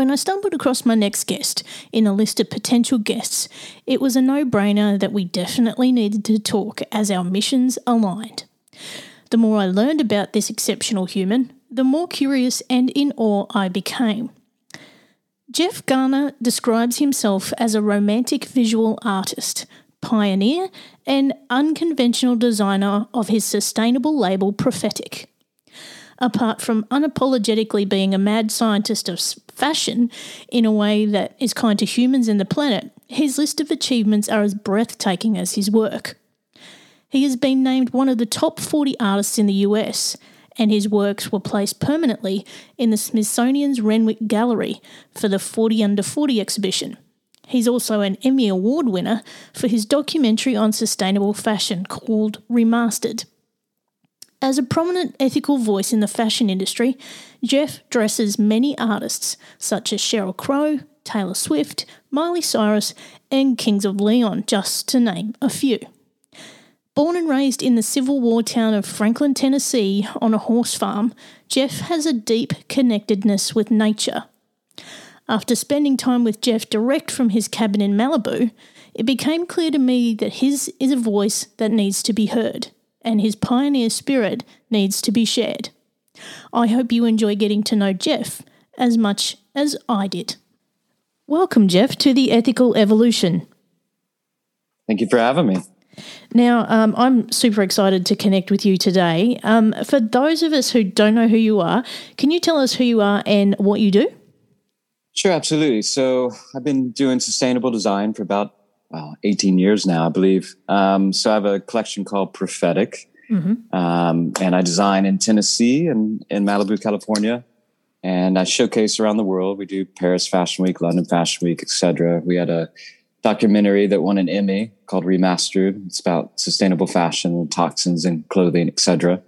When I stumbled across my next guest in a list of potential guests, it was a no brainer that we definitely needed to talk as our missions aligned. The more I learned about this exceptional human, the more curious and in awe I became. Jeff Garner describes himself as a romantic visual artist, pioneer, and unconventional designer of his sustainable label Prophetik apart from unapologetically being a mad scientist of fashion in a way that is kind to humans and the planet, his list of achievements are as breathtaking as his work. He has been named one of the top 40 artists in the US, and his works were placed permanently in the Smithsonian's Renwick Gallery for the 40 Under 40 exhibition. He's also an Emmy Award winner for his documentary on sustainable fashion called Remastered. As a prominent ethical voice in the fashion industry, Jeff dresses many artists such as Sheryl Crow, Taylor Swift, Miley Cyrus, and Kings of Leon, just to name a few. Born and raised in the Civil War town of Franklin, Tennessee, on a horse farm, Jeff has a deep connectedness with nature. After spending time with Jeff direct from his cabin in Malibu, it became clear to me that his is a voice that needs to be heard and his pioneer spirit needs to be shared. I hope you enjoy getting to know Jeff as much as I did. Welcome, Jeff, to the Ethical Evolution. Thank you for having me. Now, um, I'm super excited to connect with you today. Um, for those of us who don't know who you are, can you tell us who you are and what you do? Sure, absolutely. So, I've been doing sustainable design for about well, 18 years now, I believe. Um, so I have a collection called Prophetik, mm-hmm. um, and I design in Tennessee and in Malibu, California, and I showcase around the world. We do Paris Fashion Week, London Fashion Week, etc. We had a documentary that won an Emmy called Remastered. It's about sustainable fashion toxins in clothing, etc.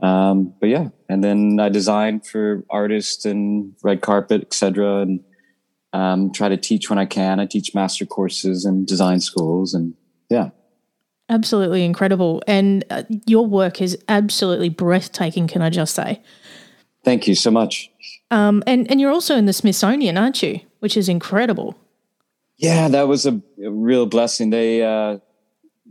Um, but yeah, and then I design for artists and red carpet, etc. And um, try to teach when I can. I teach master courses and design schools, and yeah. Absolutely incredible. And uh, your work is absolutely breathtaking, can I just say? Thank you so much. Um, and, and you're also in the Smithsonian, aren't you? Which is incredible. Yeah, that was a, a real blessing. They uh,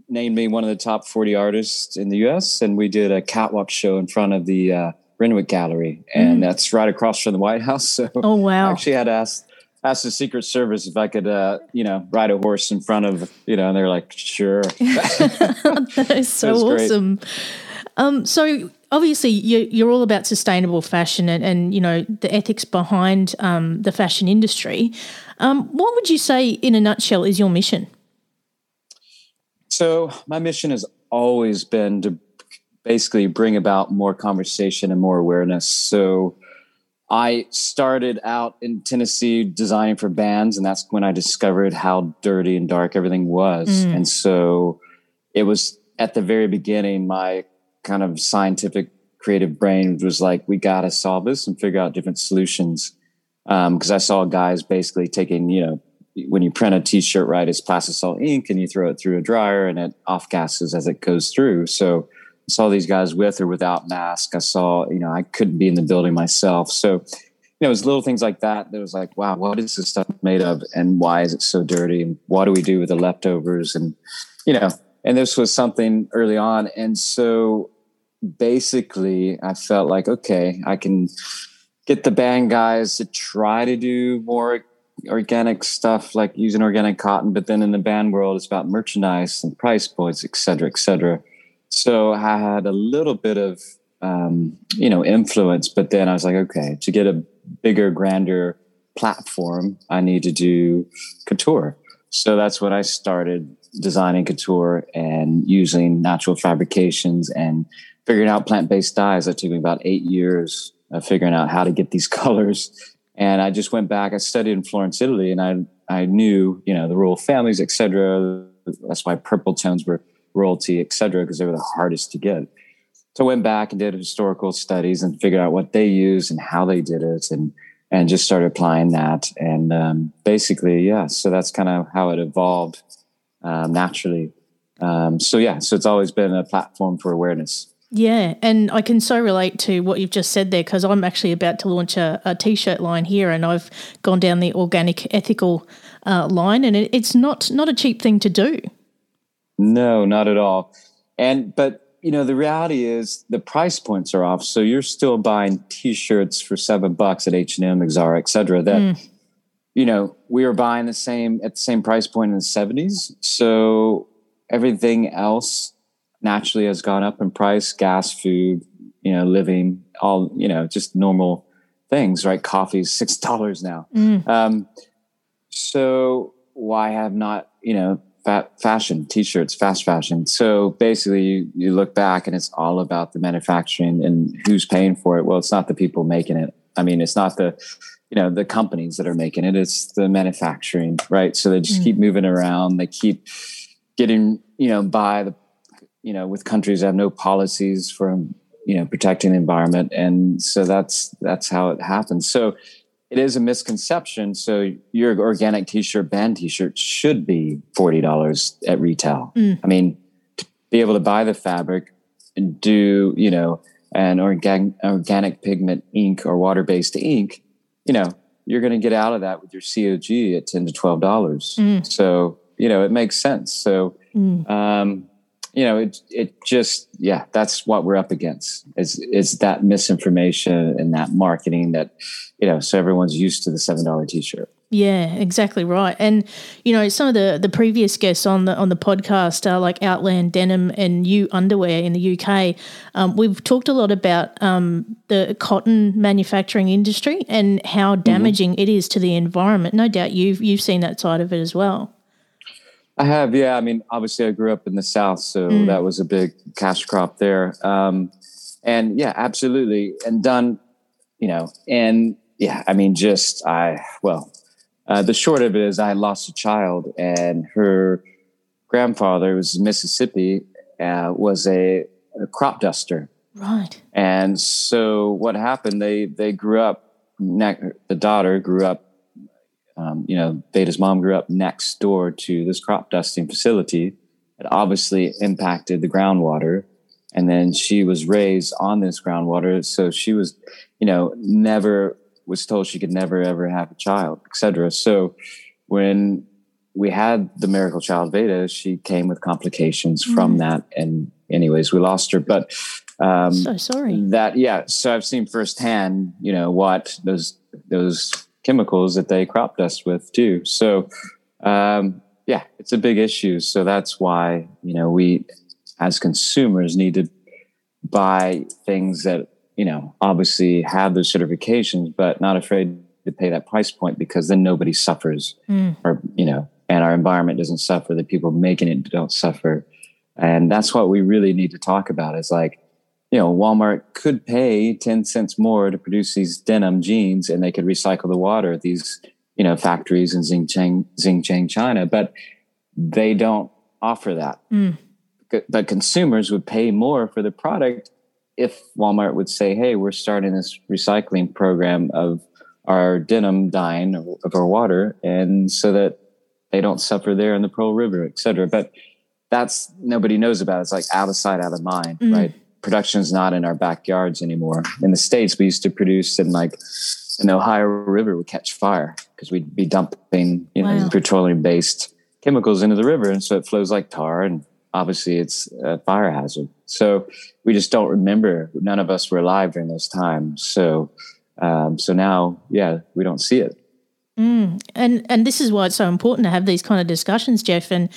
named me one of the top 40 artists in the US, and we did a catwalk show in front of the uh, Renwick Gallery, and mm. that's right across from the White House. So oh, wow. I actually had asked asked the Secret Service if I could, uh, you know, ride a horse in front of, you know, and they're like, sure. that is so awesome. Um, so obviously you, are all about sustainable fashion and, and, you know, the ethics behind um, the fashion industry. Um, what would you say, in a nutshell, is your mission? So my mission has always been to basically bring about more conversation and more awareness. So I started out in Tennessee designing for bands, and that's when I discovered how dirty and dark everything was. Mm. And so it was at the very beginning, my kind of scientific creative brain was like, we got to solve this and figure out different solutions. Because um, I saw guys basically taking, you know, when you print a t-shirt, right, it's plastisol ink and you throw it through a dryer and it off gases as it goes through. So saw these guys with or without mask. I saw, you know, I couldn't be in the building myself. So, you know, it was little things like that that was like, wow, what is this stuff made of and why is it so dirty? And what do we do with the leftovers? And, you know, and this was something early on. And so basically I felt like, okay, I can get the band guys to try to do more organic stuff like using organic cotton, but then in the band world, it's about merchandise and price points, et cetera, et cetera. So I had a little bit of um, you know influence, but then I was like, okay, to get a bigger, grander platform, I need to do couture. So that's when I started designing couture and using natural fabrications and figuring out plant-based dyes. That took me about eight years of figuring out how to get these colors. And I just went back. I studied in Florence, Italy, and I I knew you know the royal families, etc. That's why purple tones were royalty, etc. Because they were the hardest to get. So I went back and did historical studies and figured out what they used and how they did it, and and just started applying that. And um, basically, yeah. So that's kind of how it evolved um, naturally. Um, so yeah, so it's always been a platform for awareness. Yeah, and I can so relate to what you've just said there because I'm actually about to launch a a t-shirt line here, and I've gone down the organic, ethical uh, line, and it, it's not not a cheap thing to do. No, not at all. And but you know the reality is the price points are off, so you're still buying t-shirts for seven bucks at H and M, Zara, etc. That mm. you know we were buying the same at the same price point in the '70s, so everything else naturally has gone up in price gas food you know living all you know just normal things right coffee's six dollars now mm. um, so why have not you know fat fashion t-shirts fast fashion. So basically you, you look back and it's all about the manufacturing and who's paying for it. Well it's not the people making it. I mean it's not the you know the companies that are making it. It's the manufacturing right? So they just mm. keep moving around. They keep getting you know by the you know, with countries that have no policies for you know protecting the environment, and so that's that's how it happens. So it is a misconception. So your organic T-shirt, band T-shirt, should be forty dollars at retail. Mm. I mean, to be able to buy the fabric and do you know an organic organic pigment ink or water based ink, you know, you're going to get out of that with your COG at ten to twelve dollars. Mm. So you know it makes sense. So mm. um, you know, it it just yeah, that's what we're up against. Is is that misinformation and that marketing that you know, so everyone's used to the seven dollar t shirt. Yeah, exactly right. And you know, some of the the previous guests on the on the podcast are like Outland Denim and You Underwear in the UK. Um, we've talked a lot about um, the cotton manufacturing industry and how mm-hmm. damaging mm-hmm. it is to the environment. No doubt you've you've seen that side of it as well. I have, yeah. I mean, obviously, I grew up in the South, so mm. that was a big cash crop there. Um, and yeah, absolutely. And done, you know, and yeah, I mean, just I, well, uh, the short of it is I lost a child, and her grandfather was Mississippi, uh, was a, a crop duster. Right. And so what happened? They they grew up. The daughter grew up um, you know, Veda's mom grew up next door to this crop dusting facility. It obviously impacted the groundwater. And then she was raised on this groundwater. So she was, you know, never was told she could never ever have a child, etc. So when we had the miracle child Veda, she came with complications mm. from that. And anyways, we lost her. But um, so sorry. That yeah. So I've seen firsthand, you know, what those those chemicals that they crop dust with too. So, um, yeah, it's a big issue. So that's why you know we, as consumers, need to buy things that you know obviously have those certifications, but not afraid to pay that price point because then nobody suffers, mm. or you know, and our environment doesn't suffer. The people making it don't suffer, and that's what we really need to talk about. Is like you know, Walmart could pay 10 cents more to produce these denim jeans and they could recycle the water at these, you know, factories in Xintang, Xintang China, but they don't offer that. Mm. But consumers would pay more for the product if Walmart would say, hey, we're starting this recycling program of our denim dyeing of our water, and so that they don't suffer there in the Pearl River, et cetera. But that's nobody knows about. It. It's like out of sight, out of mind, mm. right? Production is not in our backyards anymore. In the States, we used to produce in like an Ohio River would catch fire because we'd be dumping, you know, wow. petroleum based chemicals into the river. And so it flows like tar and obviously it's a fire hazard. So we just don't remember. None of us were alive during those times. So, um, so now, yeah, we don't see it. Mm. And and this is why it's so important to have these kind of discussions, Jeff. And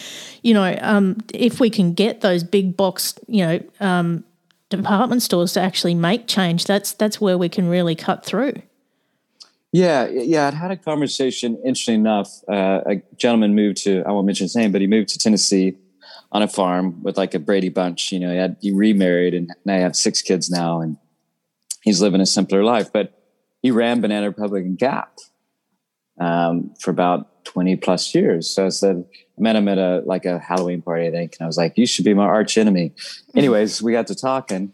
you know, um, if we can get those big box, you know, um, department stores to actually make change, that's that's where we can really cut through. Yeah, yeah. I'd had a conversation. Interesting enough, uh, a gentleman moved to I won't mention his name, but he moved to Tennessee on a farm with like a Brady Bunch. You know, he had he remarried and now he have six kids now, and he's living a simpler life. But he ran Banana Republic and Gap um, for about 20 plus years. So I said, I met him at a like a Halloween party, I think, and I was like, "You should be my arch enemy." Mm-hmm. Anyways, we got to talking,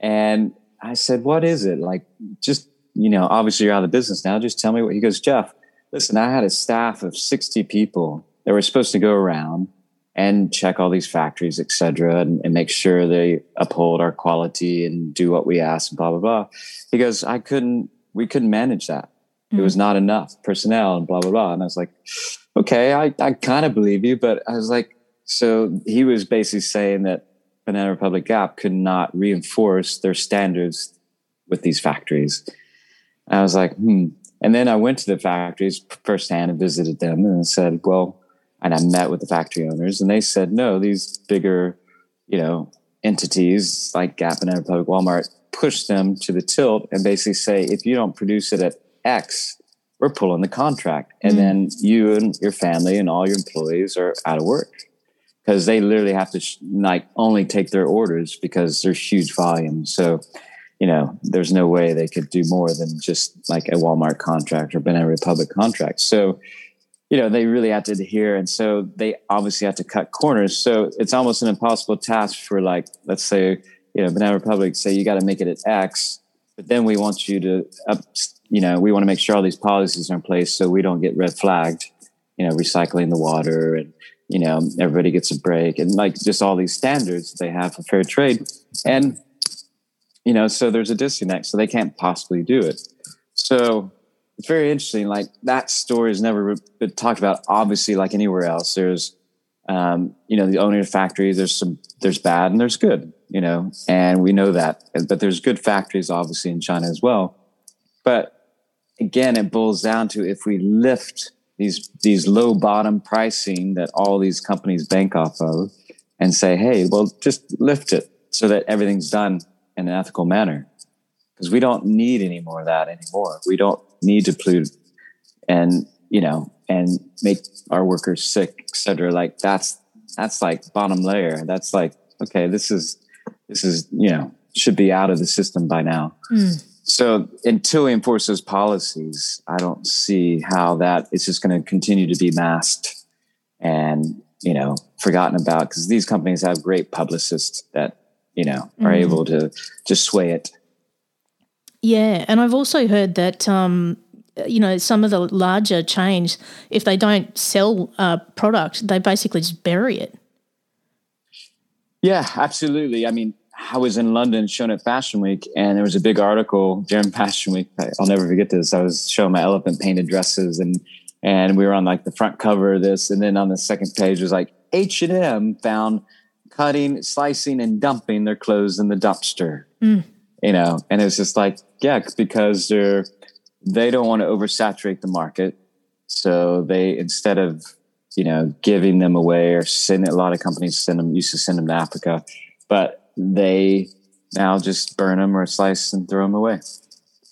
and I said, "What is it? Like, just you know, obviously you're out of the business now. Just tell me what." He goes, "Jeff, listen, I had a staff of 60 people that were supposed to go around and check all these factories, et cetera, and, and make sure they uphold our quality and do what we ask, and blah blah blah." He goes, "I couldn't. We couldn't manage that." Mm It was not enough personnel and blah, blah, blah. And I was like, okay, I, I kind of believe you. But I was like, so he was basically saying that Banana Republic Gap could not reinforce their standards with these factories. And I was like, hmm. And then I went to the factories firsthand and visited them and said, well, and I met with the factory owners and they said, no, these bigger, you know, entities like Gap and Republic, Walmart push them to the tilt and basically say, if you don't produce it at X, we're pulling the contract. And mm then you and your family and all your employees are out of work because they literally have to sh- like only take their orders because there's huge volume. So, you know, there's no way they could do more than just like a Walmart contract or Banana Republic contract. So, you know, they really had to adhere. And so they obviously had to cut corners. So it's almost an impossible task for like, let's say, you know, Banana Republic say you got to make it at X, but then we want you to up, you know, we want to make sure all these policies are in place so we don't get red flagged, you know, recycling the water and, you know, everybody gets a break and like just all these standards they have for fair trade. And, you know, so there's a disconnect. So they can't possibly do it. So it's very interesting. Like that story has never been talked about, obviously, like anywhere else. There's, um, you know, the owner of factories, there's some, there's bad and there's good, you know, and we know that. But there's good factories, obviously, in China as well. But again, it boils down to if we lift these these low bottom pricing that all these companies bank off of, and say, hey, well, just lift it so that everything's done in an ethical manner, because we don't need any more of that anymore. We don't need to pollute and you know and make our workers sick, etc. Like that's that's like bottom layer. That's like okay, this is this is you know should be out of the system by now. Mm. So until he enforces policies, I don't see how that is just going to continue to be masked and you know forgotten about because these companies have great publicists that you know are mm. able to just sway it. Yeah, and I've also heard that um, you know some of the larger chains, if they don't sell a product, they basically just bury it. Yeah, absolutely. I mean, I was in London shown at Fashion Week, and there was a big article during Fashion Week. I'll never forget this. I was showing my elephant painted dresses, and and we were on like the front cover of this, and then on the second page was like H and M found cutting, slicing, and dumping their clothes in the dumpster. Mm. You know, and it's just like yeah, because they're they don't want to oversaturate the market, so they instead of you know giving them away or sending a lot of companies send them used to send them to Africa, but they now just burn them or slice and throw them away,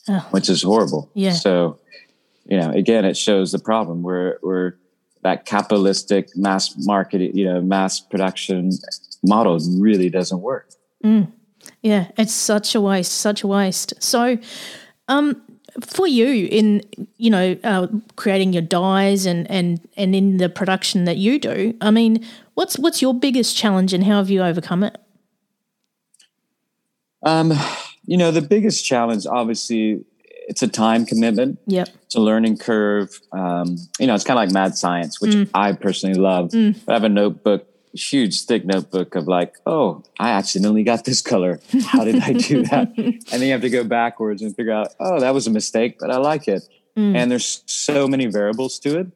oh. which is horrible. Yeah. So, you know, again, it shows the problem. We're we're that capitalistic mass market, you know, mass production model really doesn't work. Mm. Yeah, it's such a waste, such a waste. So, um, for you in you know uh, creating your dyes and and and in the production that you do, I mean, what's what's your biggest challenge and how have you overcome it? Um, you know, the biggest challenge, obviously, it's a time commitment. Yep. It's a learning curve. Um, you know, it's kind of like mad science, which mm. I personally love. Mm. I have a notebook, huge, thick notebook of like, oh, I accidentally got this color. How did I do that? and then you have to go backwards and figure out, oh, that was a mistake, but I like it. Mm. And there's so many variables to it.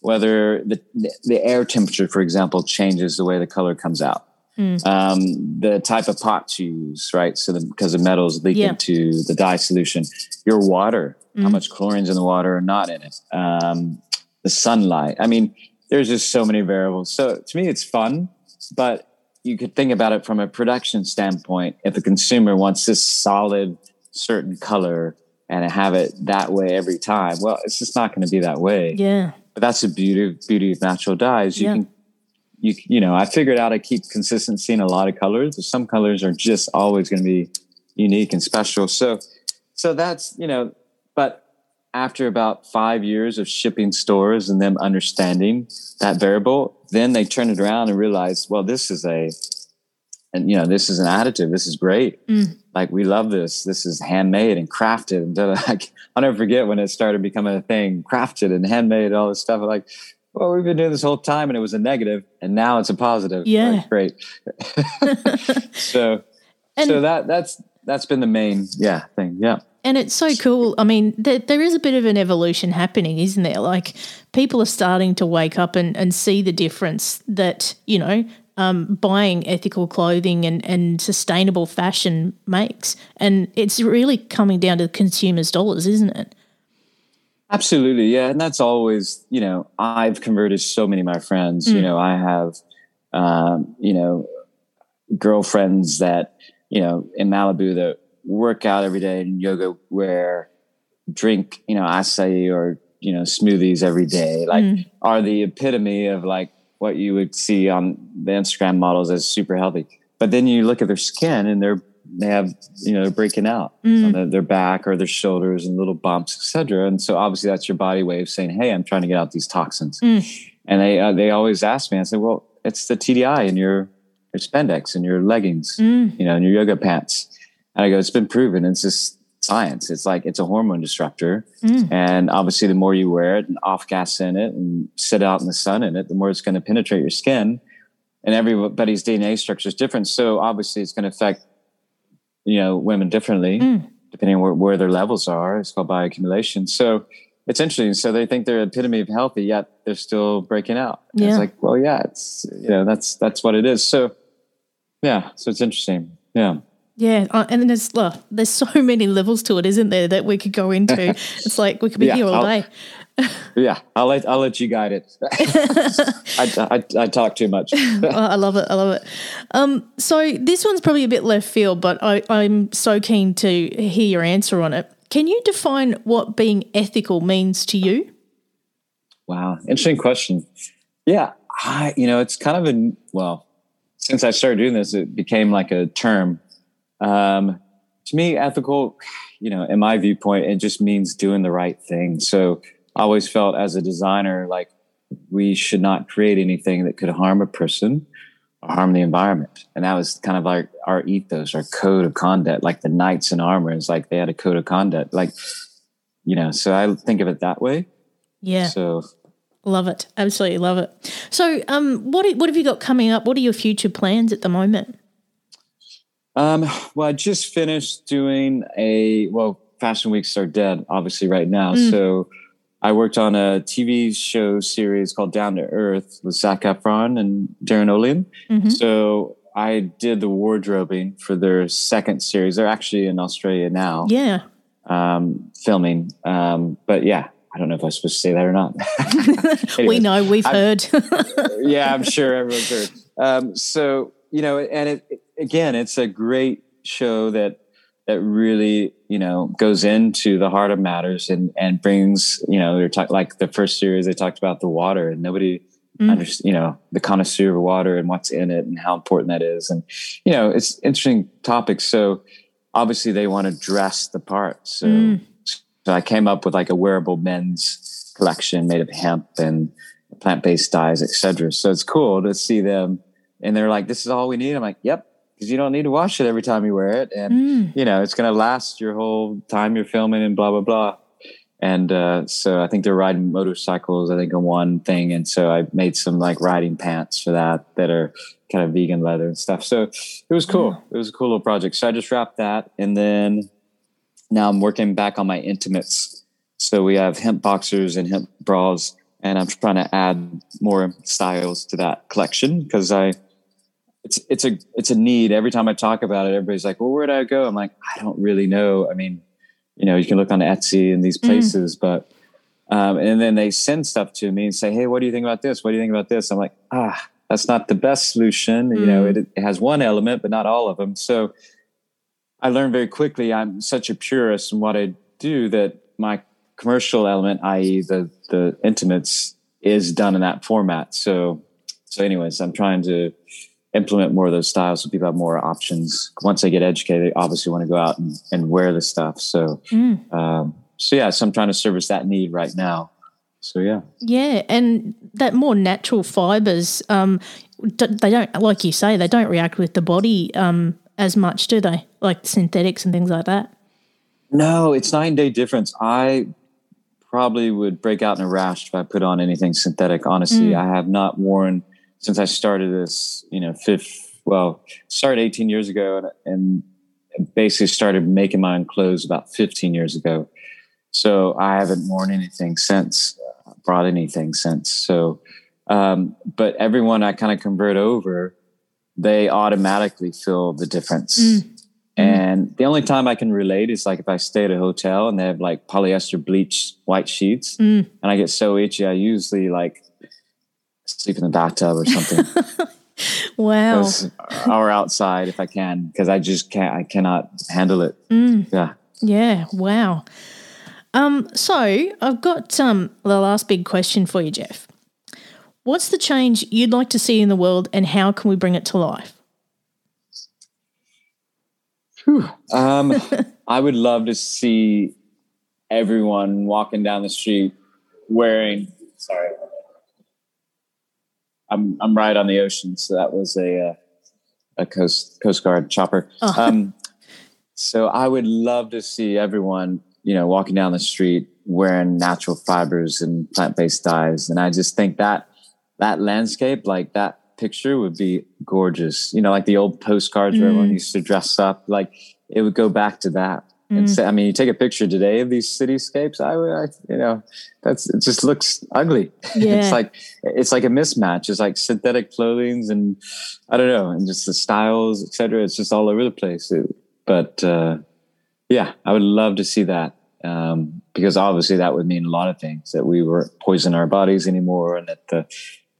Whether the the air temperature, for example, changes the way the color comes out Mm. Um, the type of pots you use, right? So because the metals leak Yeah. into the dye solution, your water, how Mm. much chlorine's in the water or not in it, um, the sunlight. I mean, there's just so many variables. So to me, it's fun, but you could think about it from a production standpoint. If a consumer wants this solid, certain color and have it that way every time, well, it's just not going to be that way. Yeah. But that's the beauty beauty of natural dyes. You Yeah. can you you know, I figured out I keep consistency in a lot of colors. but Some colors are just always going to be unique and special. So so that's, you know, but after about 5 years of shipping stores and them understanding that variable, then they turn it around and realize, well, this is a and you know, this is an additive. This is great. Mm. Like we love this. This is handmade and crafted. And like, I'll never forget when it started becoming a thing, crafted and handmade, all this stuff. I'm like, well, we've been doing this whole time and it was a negative, and now it's a positive. Yeah. Like, great. so, And- so that that's that's been the main yeah thing. Yeah. And it's so cool. I mean, there, there is a bit of an evolution happening, isn't there? Like people are starting to wake up and, and see the difference that, you know, um, buying ethical clothing and, and sustainable fashion makes. And it's really coming down to the consumer's dollars, isn't it? Absolutely, yeah, and that's always you know I've converted so many of my friends. You Mm. know, I have um, you know girlfriends that you know in Malibu that work out every day in yoga wear, drink you know acai or you know smoothies every day. Like Mm. are the epitome of like what you would see on the Instagram models as super healthy. But then you look at their skin and they're they have you know they're breaking out Mm. on the, their back or their shoulders and little bumps, etc. And so obviously that's your body way of saying, "Hey, I'm trying to get out these toxins." Mm. And they uh, they always ask me, I say, "Well, it's the TDI in your your spandex and your leggings, Mm. you know, and your yoga pants." And I go, "It's been proven. It's just science. It's like it's a hormone disruptor, Mm. and obviously the more you wear it and off gas in it and sit out in the sun in it, the more it's going to penetrate your skin." And everybody's DNA structure is different, so obviously it's going to affect you know women differently Mm. depending on where, where their levels are. It's called bioaccumulation. So it's interesting. So they think they're epitome of healthy, yet they're still breaking out. Yeah. It's like, well, yeah, it's you know that's that's what it is. So yeah, so it's interesting. Yeah. Yeah, uh, and there's uh, there's so many levels to it, isn't there, that we could go into. it's like we could be Yeah, here all I'll- day. Yeah, I'll let I'll let you guide it. I, I, I talk too much. Oh, I love it. I love it. Um, so this one's probably a bit left field, but I, I'm so keen to hear your answer on it. Can you define what being ethical means to you? Wow, interesting question. Yeah, I you know it's kind of a well since I started doing this, it became like a term. Um, to me, ethical, you know, in my viewpoint, it just means doing the right thing. So I always felt as a designer like we should not create anything that could harm a person or harm the environment. And that was kind of like our ethos, our code of conduct, like the knights in armor. It's like they had a code of conduct, like you know. So I think of it that way. Yeah, So love it. Absolutely love it. So, um, what what have you got coming up? What are your future plans at the moment? Um, well, I just finished doing a well, Fashion Weeks are dead, obviously, right now. Mm. So I worked on a TV show series called Down to Earth with Zac Efron and Darin Olien. Mhm. So I did the wardrobing for their second series. They're actually in Australia now, Yeah, um, filming. Um, but yeah, I don't know if I'm supposed to say that or not. we know. We've I- heard. yeah, I'm sure everyone's heard. Um, so you know, and it, it- again, it's a great show that that really you know goes into the heart of matters and and brings you know they're talk, like the first series they talked about the water and nobody Mm. understands you know the connoisseur of water and what's in it and how important that is and you know it's interesting topics. So obviously they want to dress the part. So Mm. so I came up with like a wearable men's collection made of hemp and plant-based dyes, etc. So it's cool to see them, and they're like, "This is all we need." I'm like, "Yep," because you don't need to wash it every time you wear it, and Mm. you know it's going to last your whole time you're filming and blah blah blah. And uh, so I think they're riding motorcycles. I think on one thing, and so I made some like riding pants for that that are kind of vegan leather and stuff. So it was cool. It was a cool little project. So I just wrapped that, and then now I'm working back on my intimates. So we have hemp boxers and hemp bras, and I'm trying to add more styles to that collection because I it's it's a it's a need. Every time I talk about it, everybody's like, "Well, where'd I go?" I'm like, I don't really know. I mean, you know, you can look on Etsy and these mm. places, mm. but um, and then they send stuff to me and say, "Hey, what do you think about this? What do you think about this?" I'm like, ah, that's not the best solution. Mm. You know, mm. it, it has one element, but not all of them. So I learned very quickly. I'm such a purist in what I do that my commercial element, i.e., the the intimates, is done in that format. So, so anyways, I'm trying to implement more of those styles so people have more options. Once they get educated, they obviously want to go out and, and wear the stuff. So, mm. um, so yeah, so I'm trying to service that need right now. So yeah, yeah, and that more natural fibers, um, they don't like you say they don't react with the body um, as much, do they? Like synthetics and things like that. No, it's nine day difference. I probably would break out in a rash if I put on anything synthetic. Honestly, mm. I have not worn since I started this. You know, fifth. Well, started 18 years ago, and, and basically started making my own clothes about 15 years ago. So I haven't worn anything since, brought anything since. So, um, but everyone I kind of convert over, they automatically feel the difference. Mm. And the only time I can relate is like if I stay at a hotel and they have like polyester bleach white sheets mm. and I get so itchy, I usually like sleep in the bathtub or something. wow. Or outside if I can, because I just can't, I cannot handle it. Mm. Yeah. Yeah. Wow. Um, so I've got um, the last big question for you, Jeff. What's the change you'd like to see in the world, and how can we bring it to life? Um, I would love to see everyone walking down the street wearing. Sorry, I'm I'm right on the ocean, so that was a uh, a coast coast guard chopper. Oh. Um, so I would love to see everyone you know, walking down the street wearing natural fibers and plant-based dyes. And I just think that that landscape, like that picture would be gorgeous. You know, like the old postcards mm. where everyone mm. used to dress up, like it would go back to that. Mm. And say, I mean, you take a picture today of these cityscapes, I would, I, you know, that's, it just looks ugly. Yeah. it's like, it's like a mismatch. It's like synthetic clothing and I don't know, and just the styles, etc. It's just all over the place. It, but, uh, yeah, I would love to see that um, because obviously that would mean a lot of things that we were poisoning our bodies anymore and that the,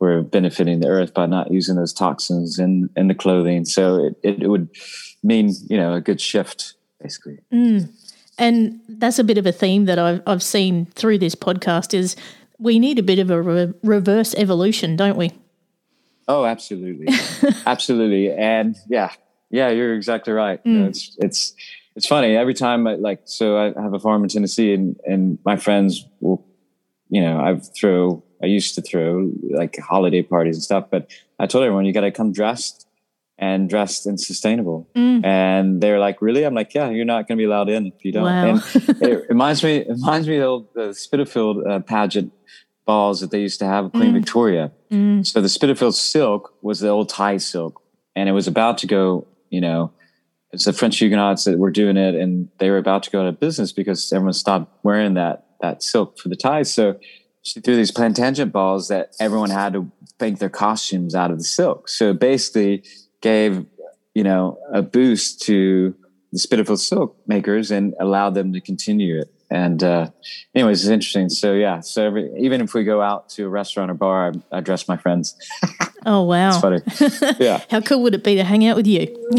we're benefiting the earth by not using those toxins in, in the clothing. So it, it would mean, you know, a good shift basically. Mm. And that's a bit of a theme that I've, I've seen through this podcast is we need a bit of a re- reverse evolution, don't we? Oh, absolutely. absolutely. And yeah, yeah, you're exactly right. Mm. You know, it's, it's, it's funny every time I like, so I have a farm in Tennessee and, and my friends will, you know, I throw, I used to throw like holiday parties and stuff, but I told everyone you got to come dressed and dressed and sustainable. Mm. And they're like, really? I'm like, yeah, you're not going to be allowed in if you don't. Wow. And it reminds me, it reminds me of the Spitalfield uh, pageant balls that they used to have Queen mm. Victoria. Mm. So the Spitalfield silk was the old tie silk and it was about to go, you know, it's the French Huguenots that were doing it, and they were about to go out of business because everyone stopped wearing that that silk for the ties. So she threw these plantagenet balls that everyone had to make their costumes out of the silk. So basically, gave you know a boost to the Spitalfield silk makers and allowed them to continue it. And uh, anyways, it's interesting. So yeah, so every, even if we go out to a restaurant or bar, I, I dress my friends. Oh wow, it's funny. Yeah, how cool would it be to hang out with you?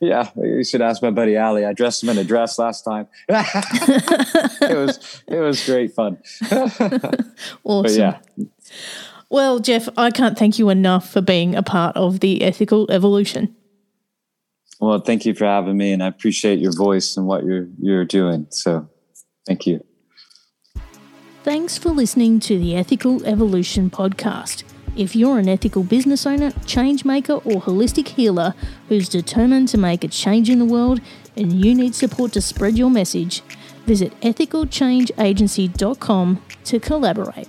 yeah, you should ask my buddy Ali. I dressed him in a dress last time. it was it was great fun. awesome. But yeah. Well, Jeff, I can't thank you enough for being a part of the ethical evolution. Well, thank you for having me, and I appreciate your voice and what you're you're doing. So, thank you. Thanks for listening to the Ethical Evolution podcast. If you're an ethical business owner, change maker, or holistic healer who's determined to make a change in the world and you need support to spread your message, visit ethicalchangeagency.com to collaborate.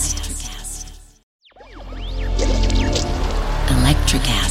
Electricast. Electricast.